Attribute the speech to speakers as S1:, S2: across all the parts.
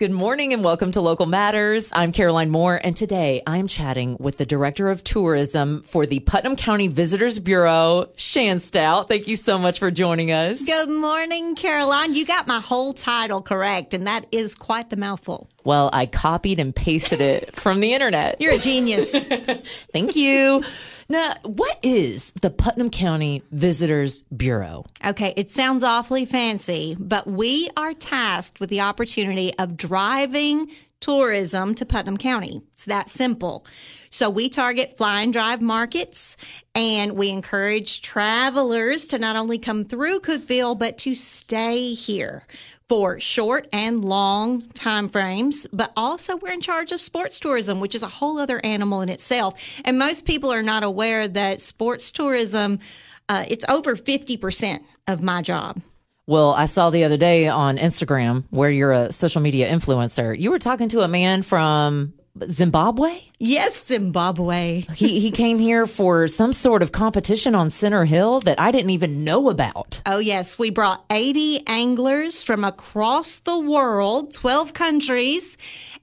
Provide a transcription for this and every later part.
S1: Good morning and welcome to Local Matters. I'm Caroline Moore, and today I'm chatting with the Director of Tourism for the Putnam County Visitors Bureau, Shan Stout. Thank you so much for joining us.
S2: Good morning, Caroline. You got my whole title correct, and that is quite the mouthful.
S1: Well, I copied and pasted it from the internet.
S2: You're a genius.
S1: Thank you. Now, what is the Putnam County Visitors Bureau?
S2: Okay, it sounds awfully fancy, but we are tasked with the opportunity of driving tourism to Putnam County. It's that simple. So we target fly and drive markets and we encourage travelers to not only come through Cookeville, but to stay here for short and long time frames, but also we're in charge of sports tourism, which is a whole other animal in itself. And most people are not aware that sports tourism, uh, it's over 50% of my job.
S1: Well, I saw the other day on Instagram where you're a social media influencer. You were talking to a man from Zimbabwe?
S2: Yes, Zimbabwe.
S1: he he came here for some sort of competition on Center Hill that I didn't even know about.
S2: Oh yes, we brought 80 anglers from across the world, 12 countries,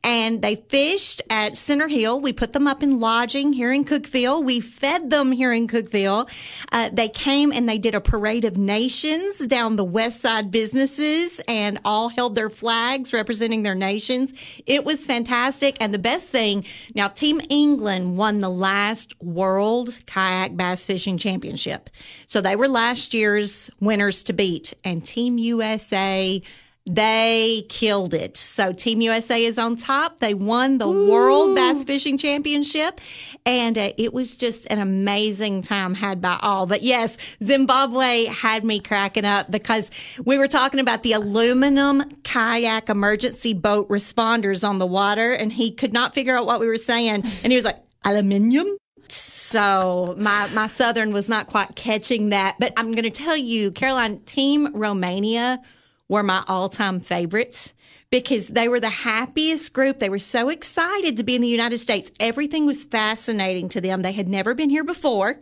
S2: and they fished at Center Hill. We put them up in lodging here in Cookeville. We fed them here in Cookeville. Uh, they came and they did a parade of nations down the west side businesses and all held their flags representing their nations. It was fantastic. And the best thing, now Team England won the last World Kayak Bass Fishing Championship. So they were last year's winners to beat and Team USA they killed it. So Team USA is on top. They won the Ooh. World Bass Fishing Championship. And uh, it was just an amazing time had by all. But yes, Zimbabwe had me cracking up because we were talking about the aluminum kayak emergency boat responders on the water. And he could not figure out what we were saying. And he was like, aluminium? So my my southern was not quite catching that, but I'm going to tell you, Caroline, Team Romania were my all time favorites because they were the happiest group. They were so excited to be in the United States. Everything was fascinating to them. They had never been here before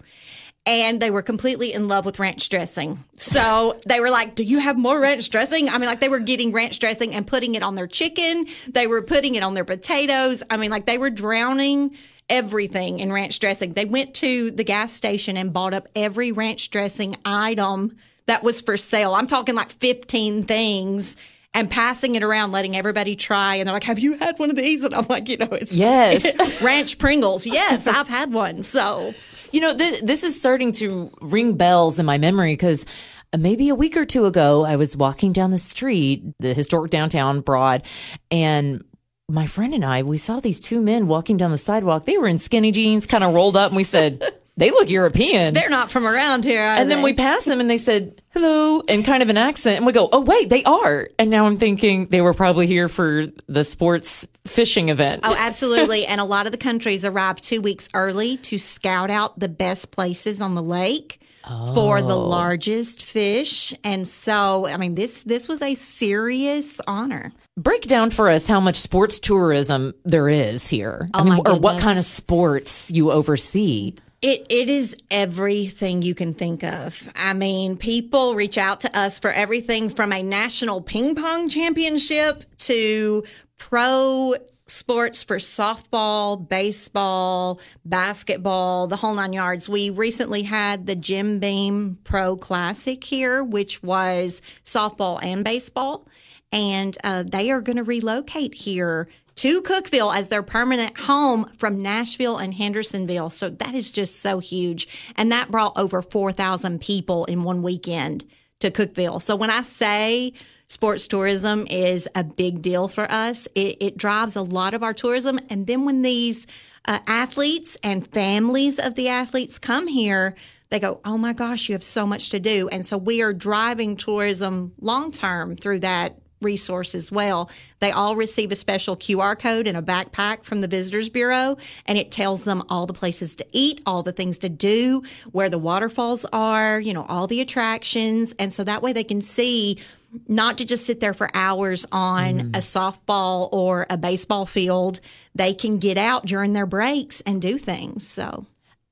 S2: and they were completely in love with ranch dressing. So they were like, Do you have more ranch dressing? I mean, like they were getting ranch dressing and putting it on their chicken. They were putting it on their potatoes. I mean, like they were drowning everything in ranch dressing. They went to the gas station and bought up every ranch dressing item that was for sale. I'm talking like 15 things and passing it around, letting everybody try. And they're like, have you had one of these? And I'm like, you know, it's
S1: yes.
S2: ranch Pringles. Yes, I've had one. So,
S1: you know, th- this is starting to ring bells in my memory because uh, maybe a week or two ago, I was walking down the street, the historic downtown Broad, and my friend and I, we saw these two men walking down the sidewalk. They were in skinny jeans, kind of rolled up, and we said, they look European.
S2: They're not from around here.
S1: and
S2: they?
S1: then we passed them and they said, hello, in kind of an accent. And we go, oh, wait, they are. And now I'm thinking they were probably here for the sports fishing event.
S2: Oh, absolutely. and a lot of the countries arrive two weeks early to scout out the best places on the lake. Oh. For the oh. largest fish, and so I mean this this was a serious honor.
S1: Break down for us how much sports tourism there is here.
S2: Oh
S1: I
S2: mean,
S1: or what kind of sports you oversee.
S2: It it is everything you can think of. I mean, people reach out to us for everything from a national ping pong championship to pro sports for softball, baseball, basketball, the whole nine yards. We recently had the Jim Beam Pro Classic here, which was softball and baseball. And uh, they are going to relocate here to Cookeville as their permanent home from Nashville and Hendersonville. So that is just so huge. And that brought over 4,000 people in one weekend to Cookeville. So when I say sports tourism is a big deal for us, it, it drives a lot of our tourism. And then when these uh, athletes and families of the athletes come here, they go, Oh my gosh, you have so much to do. And so we are driving tourism long term through that resource as well. They all receive a special QR code in a backpack from the Visitors Bureau, and it tells them all the places to eat, all the things to do, where the waterfalls are, you know, all the attractions. And so that way they can see not to just sit there for hours on mm. a softball or a baseball field. They can get out during their breaks and do things. So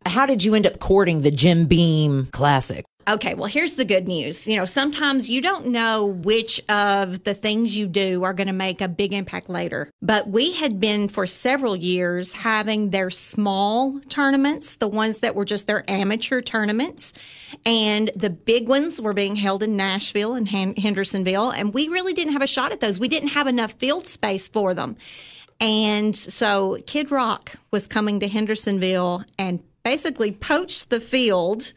S1: how did you end up courting the Jim Beam Classic?
S2: Okay, well, here's the good news. You know, sometimes you don't know which of the things you do are going to make a big impact later. But we had been for several years having their small tournaments, the ones that were just their amateur tournaments. And the big ones were being held in Nashville and Hendersonville. And we really didn't have a shot at those. We didn't have enough field space for them. And so Kid Rock was coming to Hendersonville and basically poached the field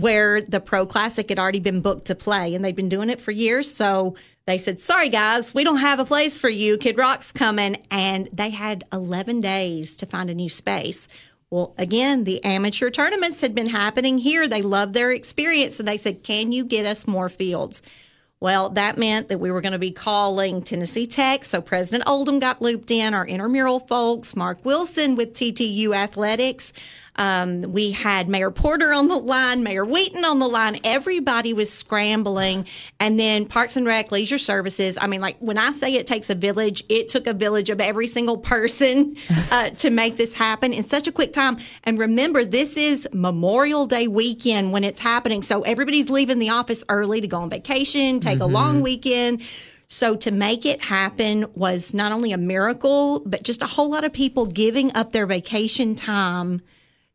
S2: where the Pro Classic had already been booked to play, and they'd been doing it for years. So they said, Sorry, guys, we don't have a place for you. Kid Rock's coming. And they had 11 days to find a new space. Well, again, the amateur tournaments had been happening here. They loved their experience, and they said, Can you get us more fields? Well, that meant that we were going to be calling Tennessee Tech. So President Oldham got looped in, our intramural folks, Mark Wilson with TTU Athletics. Um, we had Mayor Porter on the line, Mayor Wheaton on the line. Everybody was scrambling. And then Parks and Rec, Leisure Services. I mean, like when I say it takes a village, it took a village of every single person uh, to make this happen in such a quick time. And remember, this is Memorial Day weekend when it's happening. So everybody's leaving the office early to go on vacation, take mm-hmm. a long weekend. So to make it happen was not only a miracle, but just a whole lot of people giving up their vacation time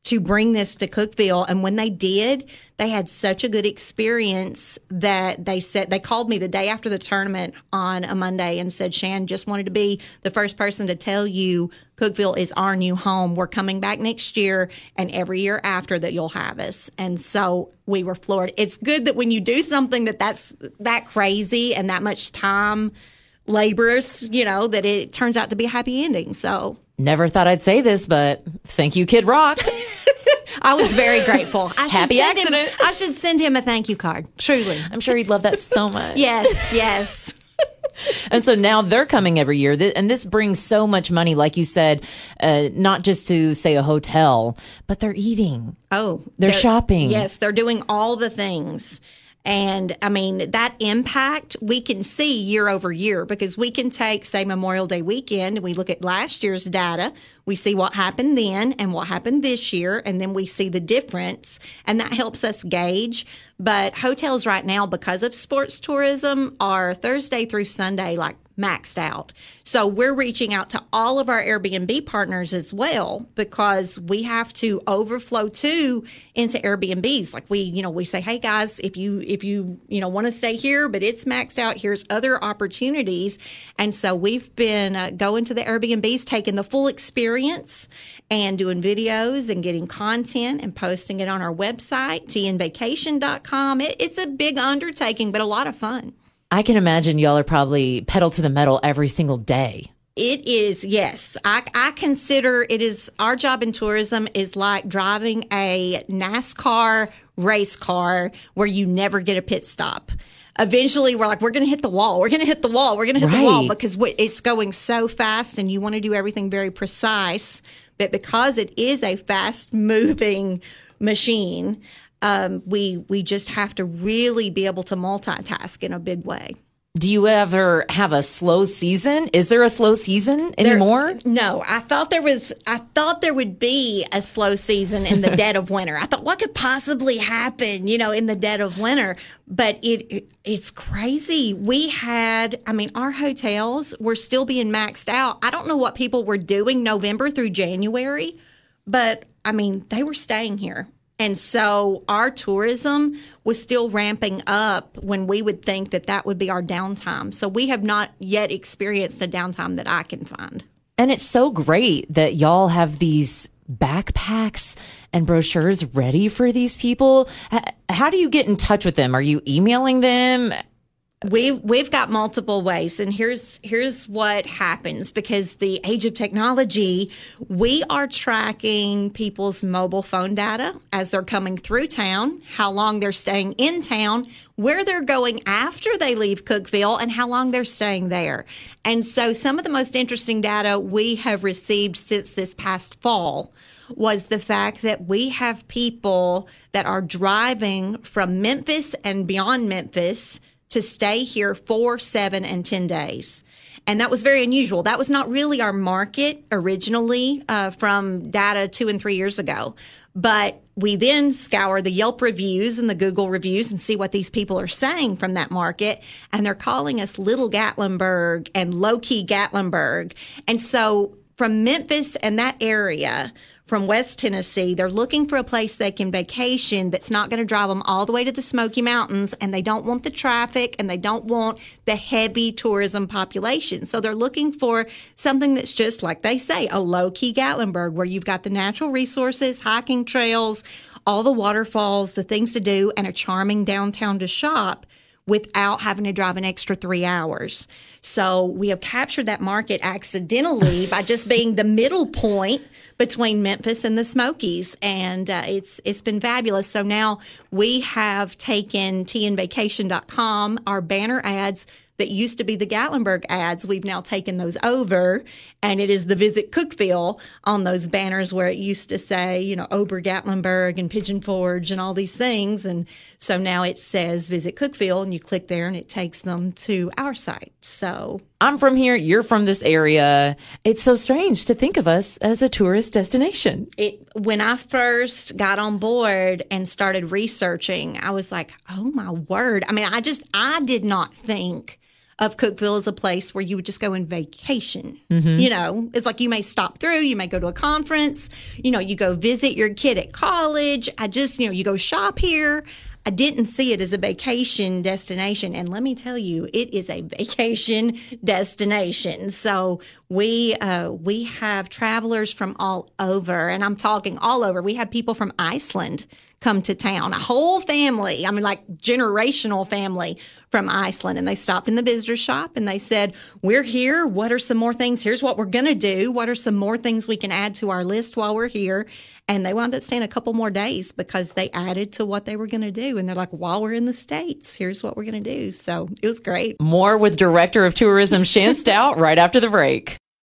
S2: to bring this to Cookeville. And when they did, they had such a good experience that they said they called me the day after the tournament on a Monday and said, Shan, just wanted to be the first person to tell you Cookeville is our new home. We're coming back next year and every year after that you'll have us. And so we were floored. It's good that when you do something that that's that crazy and that much time laborious, you know, that it turns out to be a happy ending. So
S1: Never thought I'd say this, but thank you, Kid Rock.
S2: I was very grateful. I
S1: Happy accident.
S2: Him, I should send him a thank you card. Truly.
S1: I'm sure he'd love that so much.
S2: yes, yes.
S1: and so now they're coming every year. And this brings so much money, like you said, uh, not just to, say, a hotel, but they're eating.
S2: Oh,
S1: they're, they're shopping.
S2: Yes, they're doing all the things. And I mean, that impact we can see year over year because we can take, say, Memorial Day weekend and we look at last year's data. We see what happened then and what happened this year, and then we see the difference, and that helps us gauge. But hotels right now, because of sports tourism, are Thursday through Sunday like maxed out. So we're reaching out to all of our Airbnb partners as well because we have to overflow too into Airbnbs. Like we, you know, we say, "Hey guys, if you if you, you know, want to stay here but it's maxed out, here's other opportunities." And so we've been uh, going to the Airbnbs taking the full experience and doing videos and getting content and posting it on our website, tnvacation.com. It, it's a big undertaking, but a lot of fun.
S1: I can imagine y'all are probably pedal to the metal every single day.
S2: It is, yes. I, I consider it is our job in tourism is like driving a NASCAR race car where you never get a pit stop. Eventually, we're like, we're going to hit the wall. We're going to hit the wall. We're going to hit right. the wall because it's going so fast and you want to do everything very precise. But because it is a fast moving machine, um, we we just have to really be able to multitask in a big way.
S1: Do you ever have a slow season? Is there a slow season anymore?
S2: There, no, I thought there was. I thought there would be a slow season in the dead of winter. I thought what could possibly happen, you know, in the dead of winter. But it, it it's crazy. We had, I mean, our hotels were still being maxed out. I don't know what people were doing November through January, but I mean, they were staying here. And so our tourism was still ramping up when we would think that that would be our downtime. So we have not yet experienced a downtime that I can find.
S1: And it's so great that y'all have these backpacks and brochures ready for these people. How do you get in touch with them? Are you emailing them?
S2: We've we've got multiple ways, and here's here's what happens because the age of technology, we are tracking people's mobile phone data as they're coming through town, how long they're staying in town, where they're going after they leave Cookeville, and how long they're staying there. And so, some of the most interesting data we have received since this past fall was the fact that we have people that are driving from Memphis and beyond Memphis to stay here for seven and 10 days. And that was very unusual. That was not really our market originally uh, from data two and three years ago. But we then scour the Yelp reviews and the Google reviews and see what these people are saying from that market. And they're calling us Little Gatlinburg and Low Key Gatlinburg. And so from Memphis and that area, from West Tennessee. They're looking for a place they can vacation that's not going to drive them all the way to the Smoky Mountains and they don't want the traffic and they don't want the heavy tourism population. So they're looking for something that's just like they say, a low key Gatlinburg where you've got the natural resources, hiking trails, all the waterfalls, the things to do and a charming downtown to shop without having to drive an extra three hours. So we have captured that market accidentally by just being the middle point between Memphis and the Smokies, and uh, it's it's been fabulous. So now we have taken tnvacation.com, our banner ads that used to be the Gatlinburg ads. We've now taken those over, and it is the Visit Cookeville on those banners where it used to say, you know, Ober Gatlinburg and Pigeon Forge and all these things. And so now it says Visit Cookeville, and you click there, and it takes them to our site. So
S1: I'm from here, you're from this area. It's so strange to think of us as a tourist destination.
S2: It when I first got on board and started researching, I was like, "Oh my word." I mean, I just I did not think of Cookeville as a place where you would just go and vacation. Mm-hmm. You know, it's like you may stop through, you may go to a conference, you know, you go visit your kid at college. I just, you know, you go shop here. I didn't see it as a vacation destination. And let me tell you, it is a vacation destination. So we, uh, we have travelers from all over and I'm talking all over. We have people from Iceland come to town, a whole family. I mean, like generational family from Iceland. And they stopped in the visitor shop and they said, we're here. What are some more things? Here's what we're going to do. What are some more things we can add to our list while we're here? And they wound up staying a couple more days because they added to what they were going to do. And they're like, while we're in the States, here's what we're going to do. So it was great.
S1: More with Director of Tourism Shan Stout right after the break.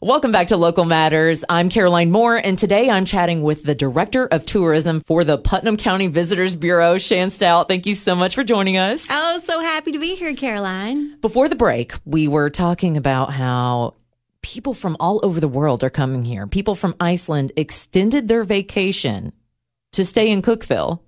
S1: Welcome back to Local Matters. I'm Caroline Moore, and today I'm chatting with the Director of Tourism for the Putnam County Visitors Bureau, Shan Stout. Thank you so much for joining us.
S2: Oh, so happy to be here, Caroline.
S1: Before the break, we were talking about how people from all over the world are coming here. People from Iceland extended their vacation to stay in Cookeville.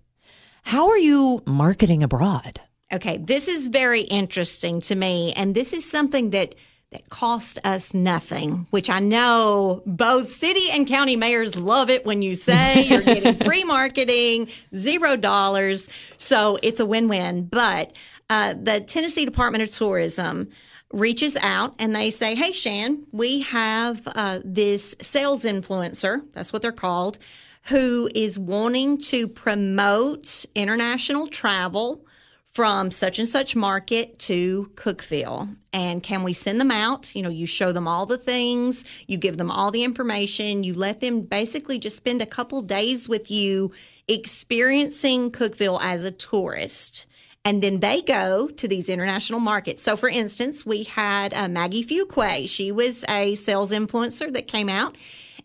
S1: How are you marketing abroad?
S2: Okay, this is very interesting to me, and this is something that that cost us nothing, which I know both city and county mayors love it when you say you're getting free marketing, zero dollars. So it's a win win. But uh, the Tennessee Department of Tourism reaches out and they say, Hey, Shan, we have uh, this sales influencer, that's what they're called, who is wanting to promote international travel from such and such market to Cookeville. And can we send them out? You know, you show them all the things, you give them all the information, you let them basically just spend a couple days with you experiencing Cookeville as a tourist. And then they go to these international markets. So, for instance, we had uh, Maggie Fuquay. She was a sales influencer that came out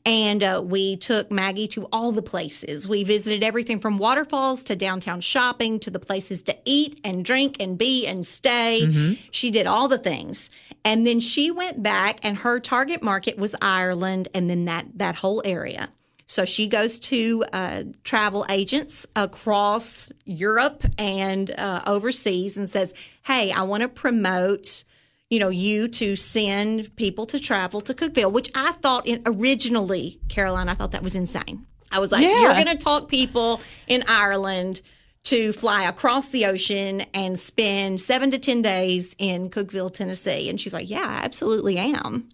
S2: and uh, we took Maggie to all the places. We visited everything from waterfalls to downtown shopping to the places to eat and drink and be and stay. Mm-hmm. She did all the things. And then she went back and her target market was Ireland and then that, that whole area. So she goes to uh, travel agents across Europe and uh, overseas and says, Hey, I want to promote you know, you to send people to travel to Cookeville, which I thought in, originally, Caroline, I thought that was insane. I was like,
S1: Yeah.
S2: you're going to talk people in Ireland to fly across the ocean and spend seven to 10 days in Cookeville, Tennessee. And she's like, yeah, I absolutely am.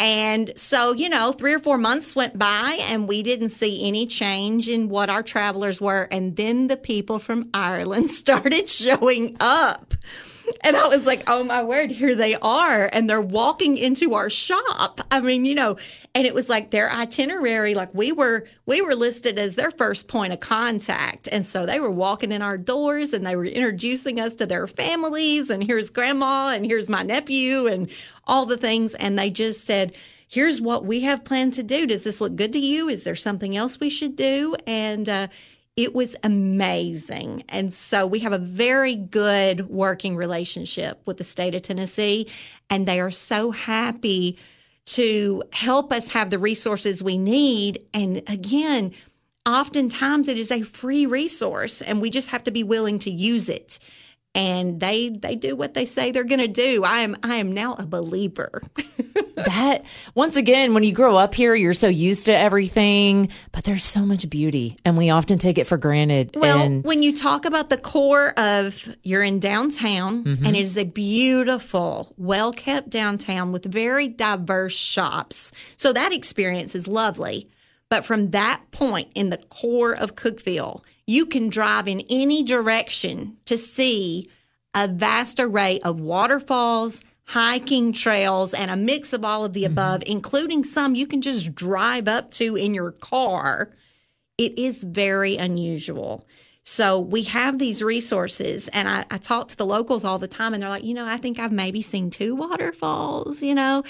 S2: And so, you know, three or four months went by and we didn't see any change in what our travelers were. And then the people from Ireland started showing up. And I was like, oh my word, here they are. And they're walking into our shop. I mean, you know, and it was like their itinerary, like we were, we were listed as their first point of contact. And so they were walking in our doors and they were introducing us to their families. And here's grandma and here's my nephew and all the things. And they just said, here's what we have planned to do. Does this look good to you? Is there something else we should do? And, uh, it was amazing. And so we have a very good working relationship with the state of Tennessee, and they are so happy to help us have the resources we need. And again, oftentimes it is a free resource, and we just have to be willing to use it. And they they do what they say they're going to do. I am I am now a believer.
S1: that once again when you grow up here you're so used to everything but there's so much beauty and we often take it for granted
S2: Well,
S1: and
S2: when you talk about the core of you're in downtown
S1: Mm-hmm.
S2: and it is a beautiful, well kept downtown with very diverse shops. So that experience is lovely. But from that point in the core of Cookeville, you can drive in any direction to see a vast array of waterfalls, hiking trails, and a mix of all of the mm-hmm. above, including some you can just drive up to in your car it is very unusual. So we have these resources, and I, I talk to the locals all the time, and they're like, you know, I think I've maybe seen two waterfalls, you know,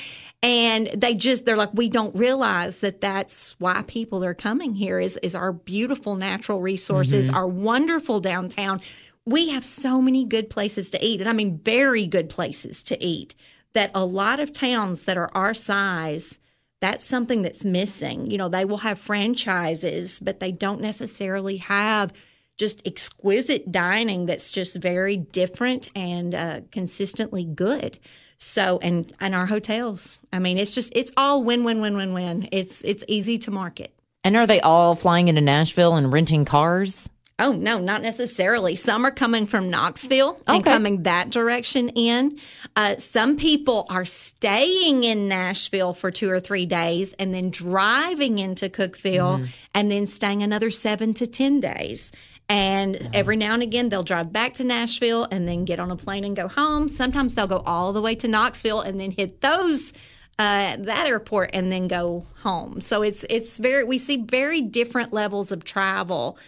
S2: and they just they're like, we don't realize that that's why people are coming here is is our beautiful natural resources, mm-hmm. our wonderful downtown. We have so many good places to eat, and I mean very good places to eat. That a lot of towns that are our size that's something that's missing. You know, they will have franchises, but they don't necessarily have just exquisite dining that's just very different and uh, consistently good. So, and and our hotels. I mean, it's just it's all win win win win win. It's it's easy to market.
S1: and are they all flying into nashville and renting cars
S2: Oh no, not necessarily. Some are coming from Knoxville and coming that direction in. Uh, some people are staying in Nashville for two or three days and then driving into Cookeville and then staying another seven to ten days. And every now and again, they'll drive back to Nashville and then get on a plane and go home. Sometimes they'll go all the way to Knoxville and then hit those uh, that airport and then go home. So it's it's very we see very different levels of travel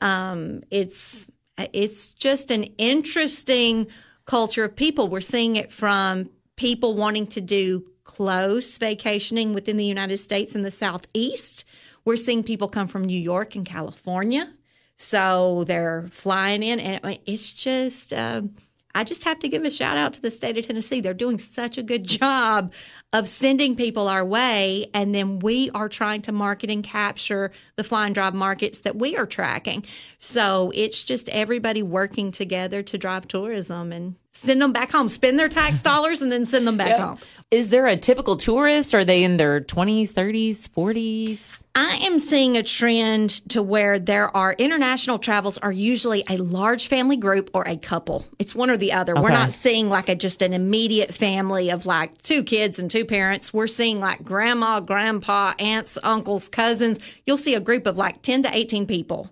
S2: um, it's it's just an interesting culture of people. We're seeing it from people wanting to do close vacationing within the United States in the southeast. We're seeing people come from New York and California, so they're flying in, and it's just. Uh, I just have to give a shout out to the state of Tennessee. They're doing such a good job of sending people our way. And then we are trying to market and capture the fly and drive markets that we are tracking. So it's just everybody working together to drive tourism and send them back home, spend their tax dollars and then send them back home.
S1: is there a typical tourist are they in their 20s 30s 40s
S2: I am seeing a trend to where there are international travels are usually a large family group or a couple. It's one or the other. We're not seeing like a just an immediate family of like two kids and two parents. We're seeing like grandma, grandpa, aunts, uncles, cousins. You'll see a group of like 10 to 18 people.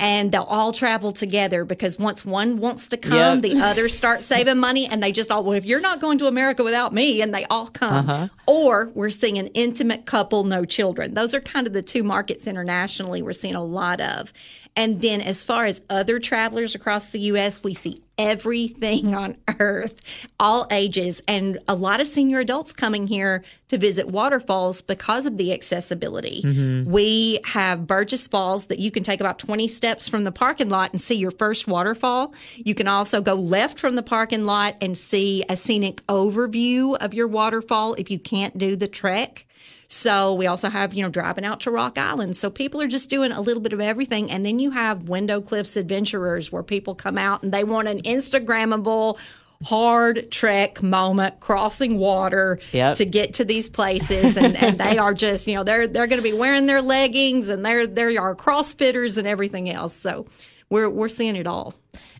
S2: And they'll all travel together because once one wants to come,
S1: Yep.
S2: the others start saving money and they just all, well, if you're not going to America without me, and they all come.
S1: Uh-huh.
S2: Or we're seeing an intimate couple, no children. Those are kind of the two markets internationally we're seeing a lot of. And then as far as other travelers across the U.S., we see everything on earth, all ages, and a lot of senior adults coming here to visit waterfalls because of the accessibility. Mm-hmm. We have Burgess Falls that you can take about 20 steps from the parking lot and see your first waterfall. You can also go left from the parking lot and see a scenic overview of your waterfall if you can't do the trek. So we also have, you know, driving out to Rock Island. So people are just doing a little bit of everything. And then you have Window Cliffs Adventurers where people come out and they want an Instagrammable hard trek moment crossing water
S1: Yep.
S2: to get to these places and, and they are just you know they're they're going to be wearing their leggings and they're they are crossfitters and everything else so we're we're seeing it all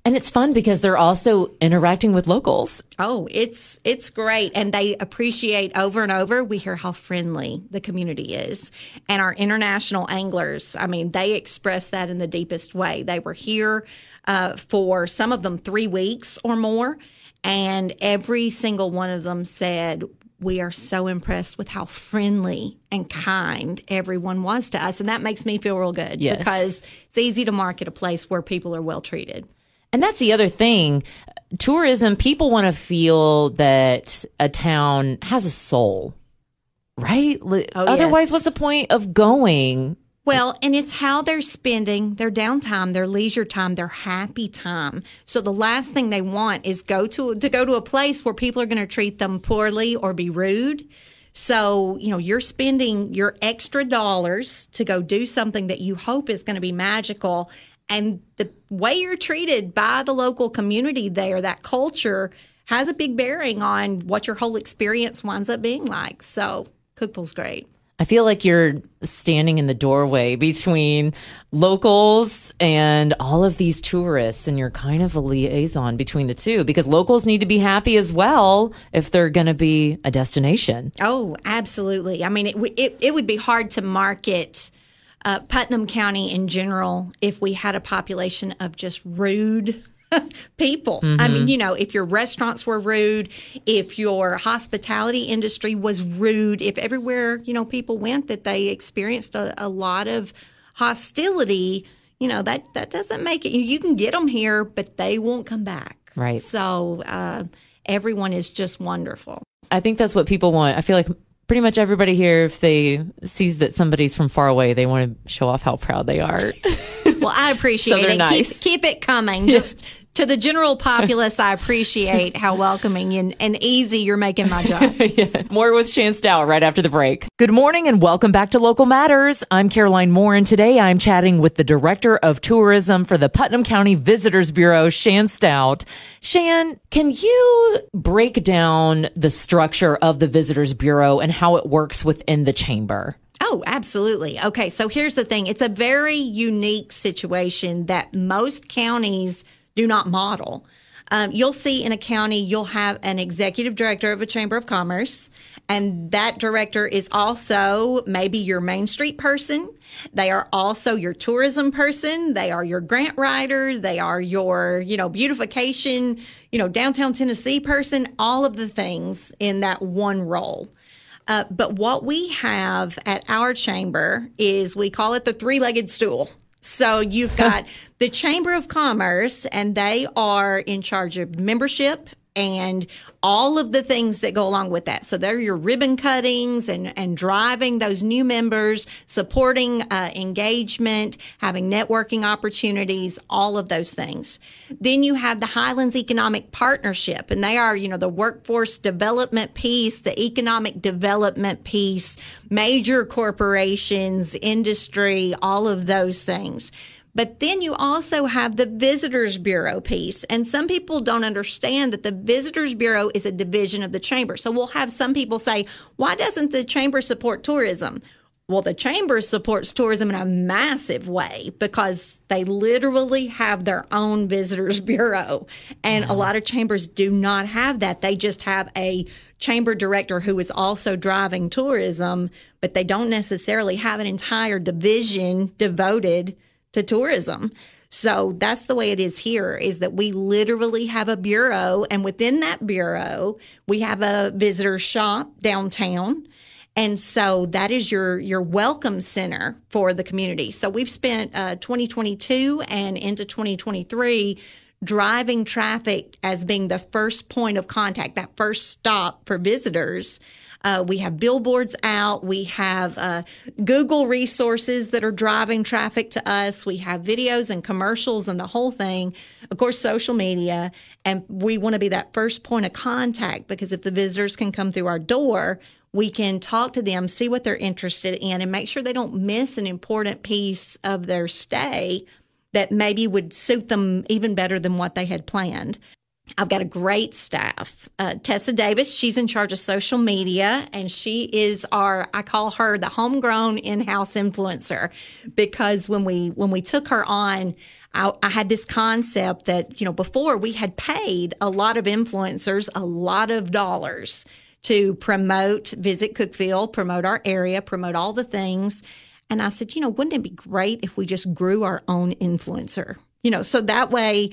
S1: And it's fun because they're also interacting with locals.
S2: Oh, it's it's great, and they appreciate over and over. We hear how friendly the community is, and our international anglers. I mean, they express that in the deepest way. They were here uh, for some of them three weeks or more, and every single one of them said. We are so impressed with how friendly and kind everyone was to us. And that makes me feel real good
S1: Yes.
S2: because it's easy to market a place where people are well treated.
S1: And that's the other thing. Tourism, people want to feel that a town has a soul, right?
S2: Oh,
S1: Otherwise,
S2: yes.
S1: what's the point of going?
S2: Well, and it's how they're spending their downtime, their leisure time, their happy time. So the last thing they want is go to to go to a place where people are going to treat them poorly or be rude. So, you know, you're spending your extra dollars to go do something that you hope is going to be magical and the way you're treated by the local community there, that culture has a big bearing on what your whole experience winds up being like. So, Cookeville's great.
S1: I feel like you're standing in the doorway between locals and all of these tourists, and you're kind of a liaison between the two because locals need to be happy as well if they're going to be a destination.
S2: Oh, absolutely. I mean, it, it, it would be hard to market uh, Putnam County in general if we had a population of just rude people. I mean, you know, if your restaurants were rude, if your hospitality industry was rude, if everywhere, you know, people went that they experienced a, a lot of hostility, you know, that, that doesn't make it. You, you can get them here, but they won't come back.
S1: Right.
S2: So uh, everyone is just wonderful.
S1: I think that's what people want. I feel like pretty much everybody here, if they sees that somebody's from far away, they want to show off how proud they are.
S2: Well, I appreciate
S1: they're
S2: it.
S1: nice.
S2: Keep, keep it coming. Just to the general populace, I appreciate how welcoming and, and easy you're making my job.
S1: More with Shan Stout right after the break. Good morning and welcome back to Local Matters. I'm Caroline Moore and today I'm chatting with the Director of Tourism for the Putnam County Visitors Bureau, Shan Stout. Shan, can you break down the structure of the Visitors Bureau and how it works within the chamber?
S2: Oh, absolutely. Okay, so here's the thing it's a very unique situation that most counties do not model. Um, you'll see in a county, you'll have an executive director of a chamber of commerce, and that director is also maybe your Main Street person. They are also your tourism person. They are your grant writer. They are your, you know, beautification, you know, downtown Tennessee person, all of the things in that one role. Uh, but what we have at our chamber is we call it the three legged stool. So you've got the Chamber of Commerce, and they are in charge of membership and all of the things that go along with that. So they're your ribbon cuttings and, and driving those new members, supporting uh, engagement, having networking opportunities, all of those things. Then you have the Highlands Economic Partnership, and they are, you know, the workforce development piece, the economic development piece, major corporations, industry, all of those things. But then you also have the Visitors Bureau piece. And some people don't understand that the Visitors Bureau is a division of the Chamber. So we'll have some people say, why doesn't the Chamber support tourism? Well, the Chamber supports tourism in a massive way because they literally have their own Visitors Bureau. And a lot of chambers do not have that. They just have a chamber director who is also driving tourism, but they don't necessarily have an entire division devoted to tourism. So that's the way it is here is that we literally have a bureau and within that bureau, we have a visitor shop downtown. And so that is your your welcome center for the community. So we've spent uh, 2022 and into 2023 driving traffic as being the first point of contact, that first stop for visitors. Uh, we have billboards out. We have uh, Google resources that are driving traffic to us. We have videos and commercials and the whole thing. Of course, social media. And we want to be that first point of contact because if the visitors can come through our door, we can talk to them, see what they're interested in, and make sure they don't miss an important piece of their stay that maybe would suit them even better than what they had planned. I've got a great staff. Uh, Tessa Davis, she's in charge of social media, and she is our I call her the homegrown in-house influencer because when we when we took her on, I, I had this concept that you know before we had paid a lot of influencers a lot of dollars to promote Visit Cookeville, promote our area, promote all the things. And I said, you know, wouldn't it be great if we just grew our own influencer? You know, so that way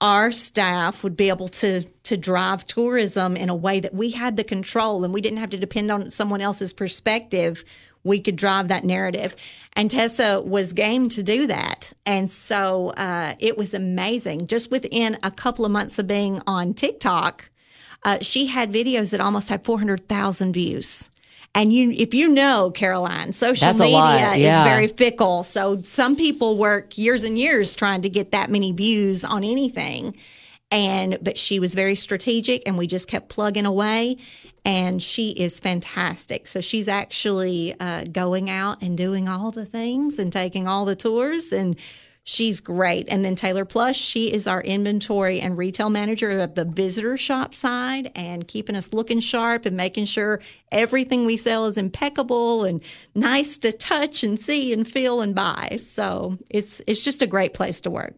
S2: our staff would be able to to drive tourism in a way that we had the control and we didn't have to depend on someone else's perspective. We could drive that narrative. And tessa was game to do that. And so uh, it was amazing. Just within a couple of months of being on tiktok uh, she had videos that almost had 400000 views and you, if you know Caroline, social
S1: That's
S2: media
S1: yeah.
S2: is very fickle. So some people work years and years trying to get that many views on anything. And, but she was very strategic and we just kept plugging away. And she is fantastic. So she's actually uh, going out and doing all the things and taking all the tours and She's great. And then Taylor Plush, she is our inventory and retail manager of the visitor shop side and keeping us looking sharp and making sure everything we sell is impeccable and nice to touch and see and feel and buy. So it's it's just a great place to work.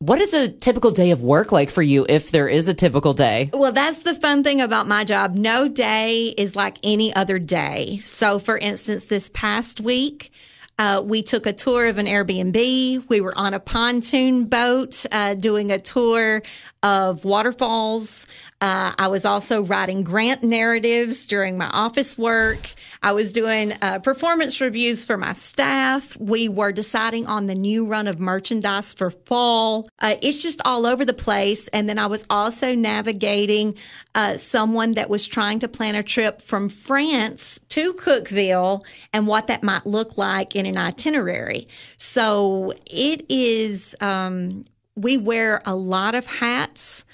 S1: What is a typical day of work like for you if there is a typical day?
S2: Well, that's the fun thing about my job. No day is like any other day. So, for instance, this past week, uh, we took a tour of an Airbnb. We were on a pontoon boat uh, doing a tour of waterfalls. Uh, I was also writing grant narratives during my office work. I was doing uh, performance reviews for my staff. We were deciding on the new run of merchandise for fall. Uh, it's just all over the place. And then I was also navigating uh, someone that was trying to plan a trip from France to Cookeville and what that might look like in an itinerary. So it is, um, we wear a lot of hats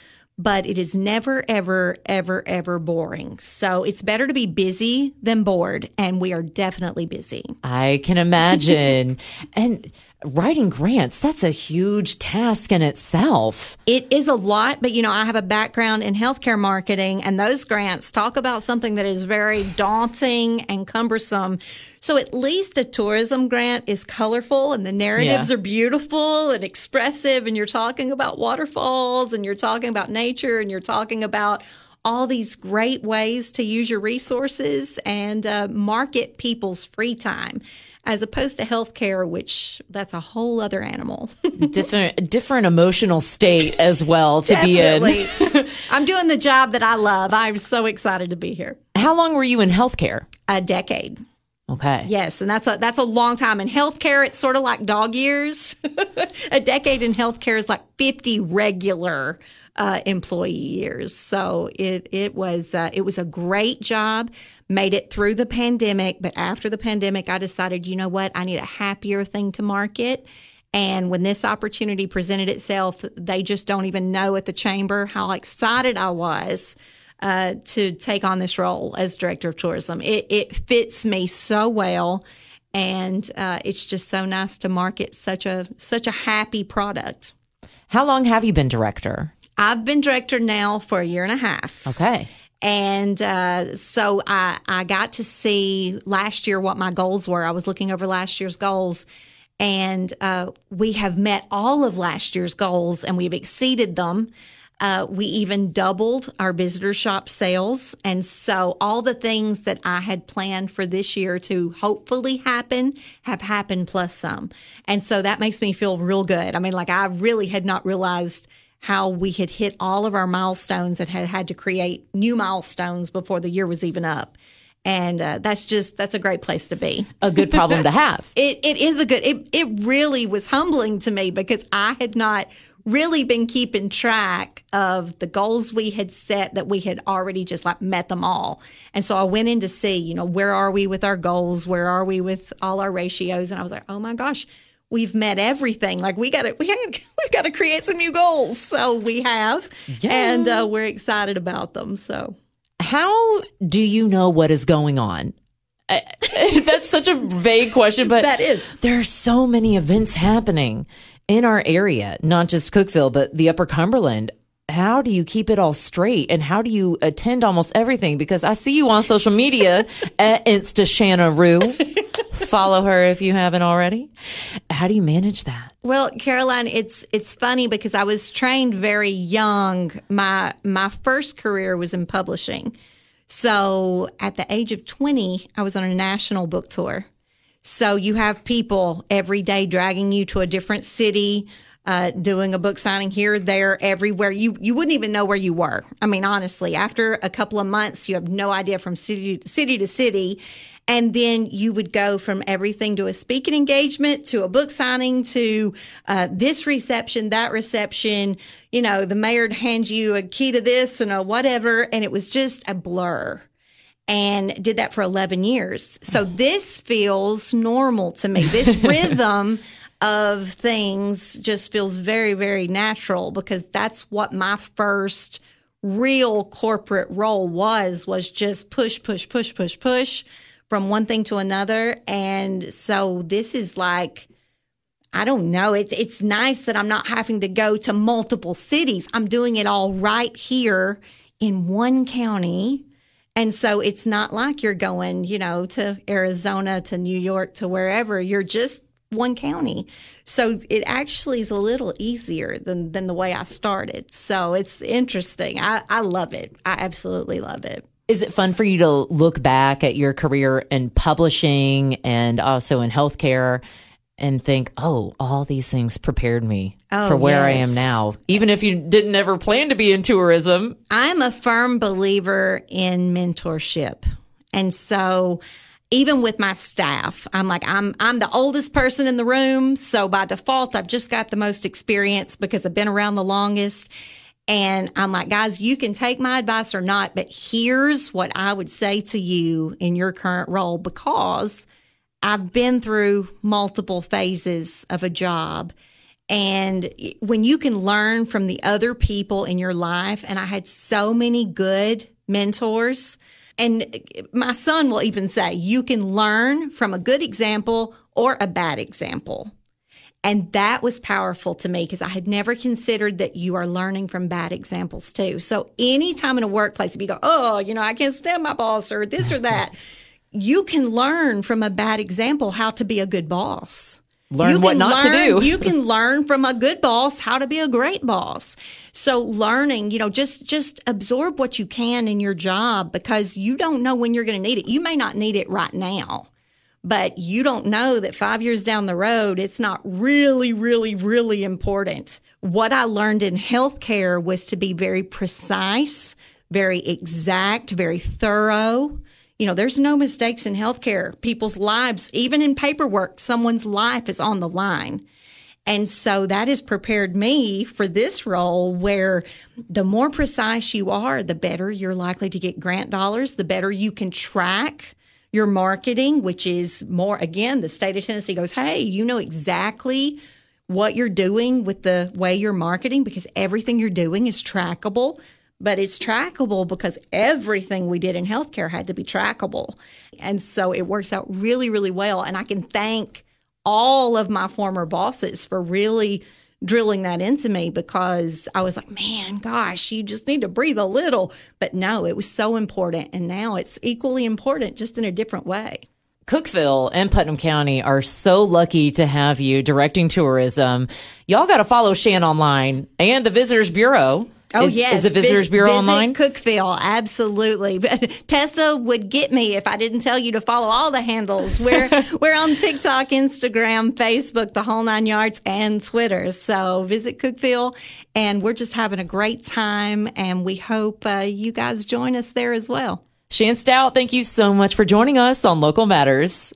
S2: but it is never, ever, ever, ever boring. So it's better to be busy than bored. And we are definitely busy.
S1: I can imagine. and writing grants, that's a huge task in itself.
S2: It is a lot, but you know, I have a background in healthcare marketing and those grants talk about something that is very daunting and cumbersome. So at least a tourism grant is colorful and the narratives
S1: Yeah.
S2: are beautiful and expressive and you're talking about waterfalls and you're talking about nature and you're talking about all these great ways to use your resources and uh, market people's free time as opposed to healthcare, which that's a whole other animal.
S1: different different emotional state as well to be in.
S2: I'm doing the job that I love. I'm so excited to be here.
S1: How long were you in healthcare?
S2: A decade.
S1: Okay.
S2: Yes, and that's a that's a long time in healthcare. It's sort of like dog years. a decade in healthcare is like 50 regular uh, employee years. So it it was uh, it was a great job. Made it through the pandemic, but after the pandemic, I decided, you know what, I need a happier thing to market. And when this opportunity presented itself, they just don't even know at the chamber how excited I was uh, to take on this role as director of tourism. It, it fits me so well, and uh, it's just so nice to market such a such a happy product.
S1: How long have you been director?
S2: I've been director now for a year and a half.
S1: Okay.
S2: And uh, so I, I got to see last year what my goals were. I was looking over last year's goals, and uh, we have met all of last year's goals and we've exceeded them. Uh, we even doubled our visitor shop sales. And so all the things that I had planned for this year to hopefully happen have happened plus some. And so that makes me feel real good. I mean, like I really had not realized how we had hit all of our milestones and had had to create new milestones before the year was even up. And uh, that's just that's a great place to be.
S1: A good problem to have.
S2: It it is a good. It it really was humbling to me because I had not really been keeping track of the goals we had set that we had already just like met them all. And so I went in to see, you know, where are we with our goals? Where are we with all our ratios? And I was like, oh my gosh, we've met everything. Like we got to we got we got to create some new goals. So we have,
S1: Yeah.
S2: and uh, we're excited about them. So.
S1: How do you know what is going on? I- That's such a vague question, but
S2: That is.
S1: There are so many events happening in our area, not just Cookeville, but the Upper Cumberland. how do you keep it all straight and how do you attend almost everything? Because I see you on social media at Insta Shanna Rue. Follow her if you haven't already. How do you manage that?
S2: Well, Caroline, it's it's funny because I was trained very young. My my first career was in publishing. So at the age of 20, I was on a national book tour. So you have people every day dragging you to a different city, uh, doing a book signing here, there, everywhere. You you wouldn't even know where you were. I mean, honestly, after a couple of months, you have no idea from city city to city. And then you would go from everything to a speaking engagement to a book signing to uh, this reception, that reception. You know, the mayor'd hand you a key to this and a whatever, and it was just a blur and did that for 11 years. So this feels normal to me. This rhythm of things just feels very, very natural because that's what my first real corporate role was, was just push, push, push, push, push from one thing to another. And so this is like, I don't know. It's it's nice that I'm not having to go to multiple cities. I'm doing it all right here in one county. And so it's not like you're going, you know, to Arizona, to New York, to wherever. You're just one county. So it actually is a little easier than, than the way I started. So it's interesting. I, I love it. I absolutely love it.
S1: Is it fun for you to look back at your career in publishing and also in healthcare and think, oh, all these things prepared me
S2: Oh,
S1: for where I am now, even if you didn't ever plan to be in tourism?
S2: I'm a firm believer in mentorship. And so even with my staff, I'm like, I'm, I'm the oldest person in the room. So by default, I've just got the most experience because I've been around the longest. And I'm like, guys, you can take my advice or not, but here's what I would say to you in your current role because I've been through multiple phases of a job. And when you can learn from the other people in your life, and I had so many good mentors. And uh, my son will even say, you can learn from a good example or a bad example. And that was powerful to me because I had never considered that you are learning from bad examples too. So anytime in a workplace, if you go, oh, you know, I can't stand my boss or this or that, you can learn from a bad example how to be a good boss.
S1: Learn
S2: You
S1: what not to do.
S2: You can learn from a good boss how to be a great boss. So learning, you know, just just absorb what you can in your job because you don't know when you're going to need it. You may not need it right now, but you don't know that 5 years down the road it's not really really really important. What I learned in healthcare was to be very precise, very exact, very thorough you know, there's no mistakes in healthcare. People's lives, even in paperwork, someone's life is on the line. And so that has prepared me for this role where the more precise you are, the better you're likely to get grant dollars, the better you can track your marketing, which is more, again, the state of Tennessee goes, Hey, you know exactly what you're doing with the way you're marketing because everything you're doing is trackable but it's trackable because everything we did in healthcare had to be trackable. And so it works out really, really well. And I can thank all of my former bosses for really drilling that into me because I was like, man, gosh, you just need to breathe a little. But no, it was so important. And now it's equally important, just in a different way.
S1: Cookeville and Putnam County are so lucky to have you directing tourism. Y'all got to follow Shan online and the Visitors Bureau.
S2: Oh
S1: is,
S2: yes,
S1: is the Visitors
S2: Vis-
S1: Bureau
S2: visit
S1: online?
S2: Cookeville, absolutely. Tessa would get me if I didn't tell you to follow all the handles. We're we're on TikTok, Instagram, Facebook, the whole nine yards, and Twitter. So visit Cookeville, and we're just having a great time. And we hope uh, you guys join us there as well.
S1: Shan Stout, thank you so much for joining us on Local Matters.